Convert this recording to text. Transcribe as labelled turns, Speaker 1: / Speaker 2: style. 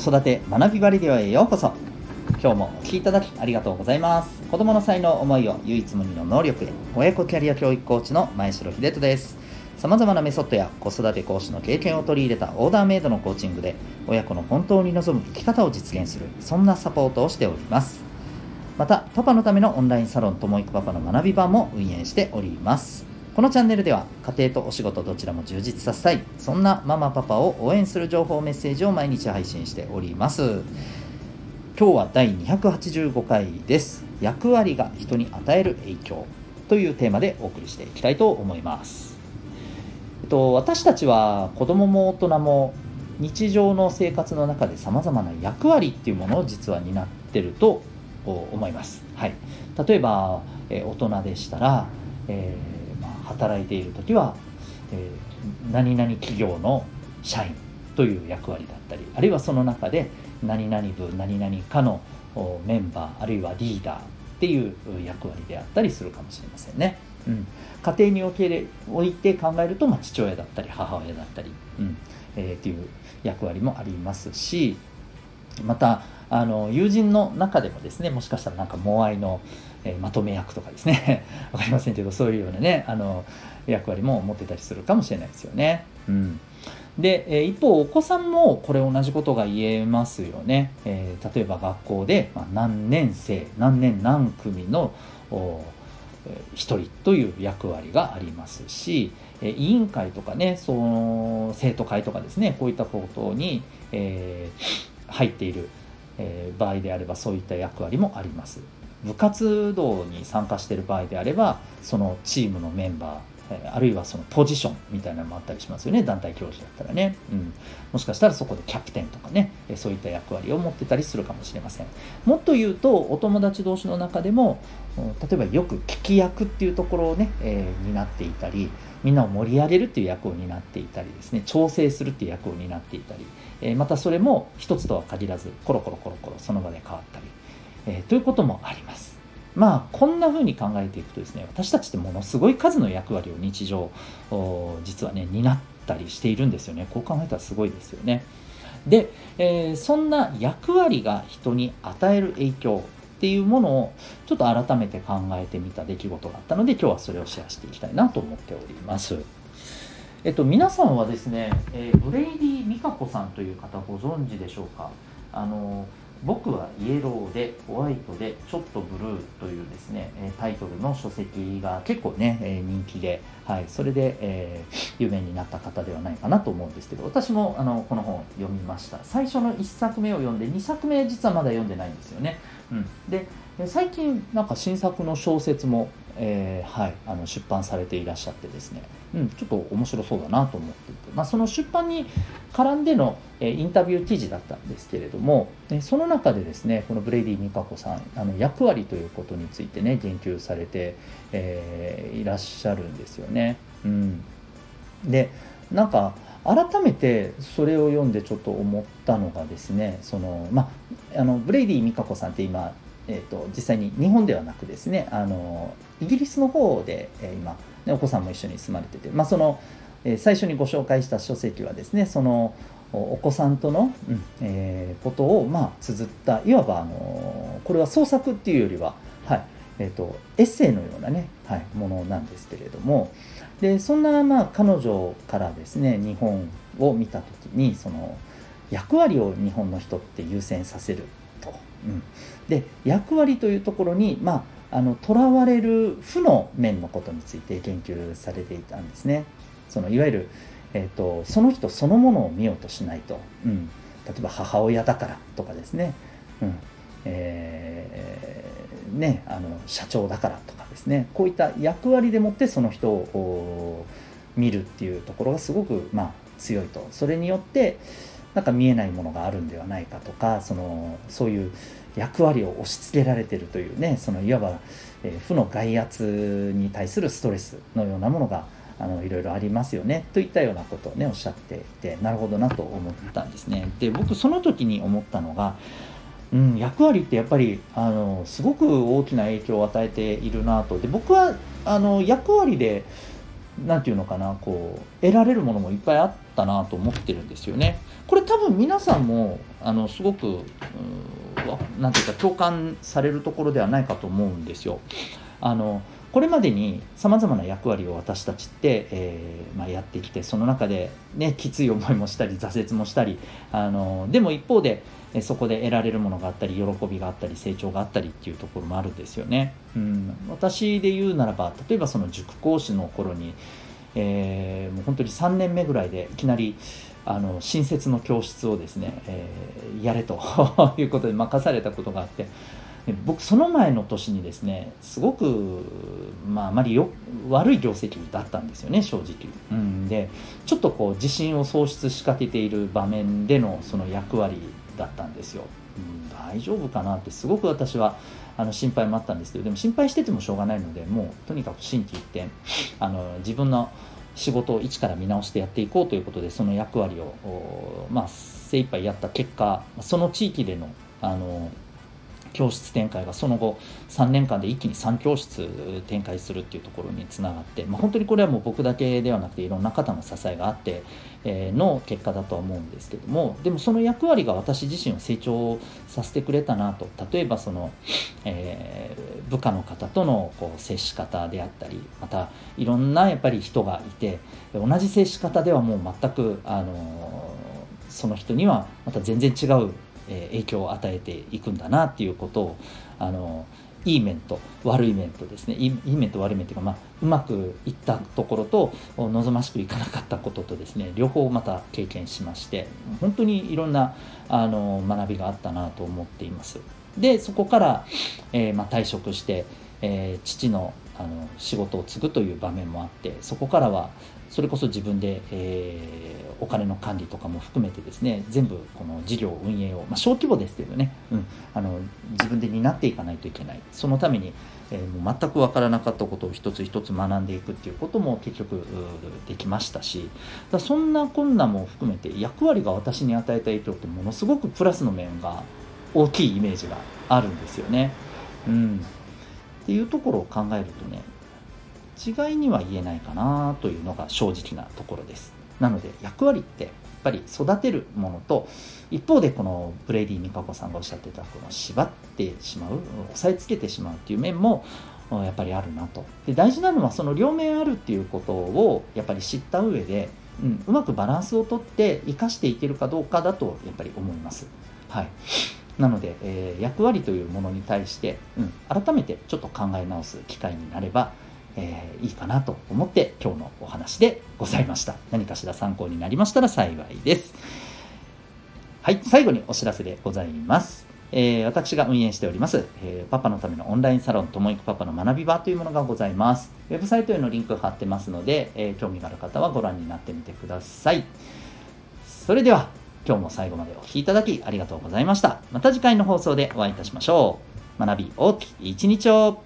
Speaker 1: 育て学びバレディオへようこそ。今日もお聴きいただきありがとうございます。子供の才能思いを唯一無二の能力で親子キャリア教育コーチの前城秀人です。さまざまなメソッドや子育て講師の経験を取り入れたオーダーメイドのコーチングで親子の本当に望む生き方を実現する。そんなサポートをしております。またパパのためのオンラインサロンともいくパパの学び場も運営しております。このチャンネルでは家庭とお仕事どちらも充実させたいそんなママパパを応援する情報メッセージを毎日配信しております。今日は第285回です。役割が人に与える影響。というテーマでお送りしていきたいと思います。えっと私たちは子供も大人も日常の生活の中でさまざまな役割っていうものを実は担ってると思います、はい、例えば、え大人でしたら、えー働いている時は、えー、何々企業の社員という役割だったりあるいはその中で何々部何々かのメンバーあるいはリーダーっていう役割であったりするかもしれませんね。うん、家庭におけおいて考えると、まあ、父親だったり母親だったり、うんえー、っていう役割もありますしまたあの友人の中でもですねもしかしたらなんかモアイの、えー、まとめ役とかですね 分かりませんけどそういうようなねあの役割も持ってたりするかもしれないですよね。うんで、え一方お子さんもこれ同じことが言えますよね。えー、例えば学校で、まあ、何年生何年何組の1人という役割がありますし、え委員会とかねその生徒会とかですねこういったことに、えー、入っている、え場合であればそういった役割もあります。部活動に参加している場合であればそのチームのメンバーあるいはそのポジションみたいなのもあったりしますよね。団体教授だったらね、うん、もしかしたらそこでキャプテンとかね。そういった役割を持ってたりするかもしれません。もっと言うとお友達同士の中でも例えばよく聞き役っていうところをね、えー、担っていたりみんなを盛り上げるっていう役を担っていたりですね。調整するっていう役を担っていたり、えー、またそれも一つとは限らずコロコロコロコロその場で変わったり。えー、ということもあります。まあこんな風に考えていくとですね私たちってものすごい数の役割を日常実はね担ったりしているんですよね。こう考えたらすごいですよね。で、えー、そんな役割が人に与える影響っていうものをちょっと改めて考えてみた出来事があったので今日はそれをシェアしていきたいなと思っております。えっと皆さんはですね、えー、ブレイディ・ミカコさんという方ご存知でしょうか？あの僕はイエローでホワイトでちょっとブルーというですねタイトルの書籍が結構ね人気で、はい、それで、えー、有名になった方ではないかなと思うんですけど私もあのこの本読みました。最初の1作目を読んで2作目実はまだ読んでないんですよね、うん、で最近なんか新作の小説もえー、はい、あの出版されていらっしゃってですね、うん、ちょっと面白そうだなと思っていて、まあ、その出版に絡んでの、えー、インタビュー記事だったんですけれども、えその中でですねこのブレイディ・ミカコさんあの役割ということについてね言及されて、えー、いらっしゃるんですよね。うん、でなんか改めてそれを読んでちょっと思ったのがですねその、まあ、あのブレイディ・ミカコさんって今えーと、実際に日本ではなくですねあのイギリスの方で、え、今、ね、お子さんも一緒に住まれてて、まあ、その、え、最初にご紹介した書籍はですねそのお子さんとの、うんえー、ことを、まあ、綴ったいわばあのこれは創作っていうよりは、はいえーと、エッセイのようなね、はい、ものなんですけれどもでそんな、まあ、彼女からですね日本を見た時にその役割を日本の人って優先させる。うん。で役割というところにまああの囚われる負の面のことについて研究されていたんですね。そのいわゆる、えーと、その人そのものを見ようとしないと、うん、例えば母親だからとかですね,、うん。えー、ねあの社長だからとかですね。こういった役割でもってその人を見るっていうところがすごく、まあ、強いと。それによってなんか見えないものがあるんではないかとかそのそういう役割を押し付けられてるというねそのいわば、え、負の外圧に対するストレスのようなものがあのいろいろありますよねといったようなことをねおっしゃっていてなるほどなと思ったんですね。で僕その時に思ったのがうん、役割ってやっぱりあのすごく大きな影響を与えているなとで僕はあの役割で何て言うのかなこう得られるものもいっぱいあったなと思ってるんですよね。これ多分皆さんもあのすごく何て言うか共感されるところではないかと思うんですよ。あのこれまでにさまざまな役割を私たちって、えー、まあ、やってきてその中で、ね、きつい思いもしたり挫折もしたりあのでも一方でそこで得られるものがあったり喜びがあったり成長があったりっていうところもあるんですよね。うん、私で言うならば例えばその塾講師の頃に、えー、もう本当に3年目ぐらいでいきなりあの新設の教室をですね、えー、やれと いうことで任されたことがあって僕その前の年にですねすごく、まあ、あまりよ悪い業績だったんですよね正直、うん、でちょっとこう自信を喪失しかけている場面でのその役割だったんですよ、うん、大丈夫かなってすごく私はあの心配もあったんですけどでも心配しててもしょうがないのでもうとにかく心機一転あの自分の仕事を一から見直してやっていこうということでその役割を、まあ、精一杯やった結果その地域でのあの教室展開がその後3年間で一気に3教室展開するっていうところにつながって、まあ、本当にこれはもう僕だけではなくていろんな方の支えがあっての結果だとは思うんですけどもでもその役割が私自身を成長させてくれたなと。例えばその、えー、部下の方とのこう接し方であったりまたいろんなやっぱり人がいて同じ接し方ではもう全くあのその人にはまた全然違うえ影響を与えていくんだなっていうことをあのいい面と悪い面とですねいい面と悪い面というか、まあ、うまくいったところと望ましくいかなかったこととですね両方また経験しまして本当にいろんなあの学びがあったなと思っています。でそこから、えー、まあ、退職して、えー、父のあの仕事を継ぐという場面もあってそこからはそれこそ自分で、えー、お金の管理とかも含めてですね全部この事業運営を、まあ、小規模ですけどね、うん、あの自分で担っていかないといけないそのために、えー、もう全く分からなかったことを一つ一つ学んでいくっていうことも結局できましたしだそんな困難も含めて役割が私に与えた影響ってものすごくプラスの面が大きいイメージがあるんですよね。うんっていうところを考えるとね違いには言えないかなというのが正直なところです。なので役割ってやっぱり育てるものと一方でこのブレイディ・ミカコさんがおっしゃってたこの縛ってしまう押さえつけてしまうっていう面もやっぱりあるなと。で大事なのはその両面あるっていうことをやっぱり知った上で、うん、うまくバランスをとって生かしていけるかどうかだとやっぱり思います。はい。なので、えー、役割というものに対して、うん、改めてちょっと考え直す機会になれば、えー、いいかなと思って今日のお話でございました。何かしら参考になりましたら幸いです。はい、最後にお知らせでございます。えー、私が運営しております、えー、パパのためのオンラインサロンともいくパパの学び場というものがございます。ウェブサイトへのリンク貼ってますので、えー、興味がある方はご覧になってみてください。それでは今日も最後までお聴きいただきありがとうございました。また次回の放送でお会いいたしましょう。学び大きい一日を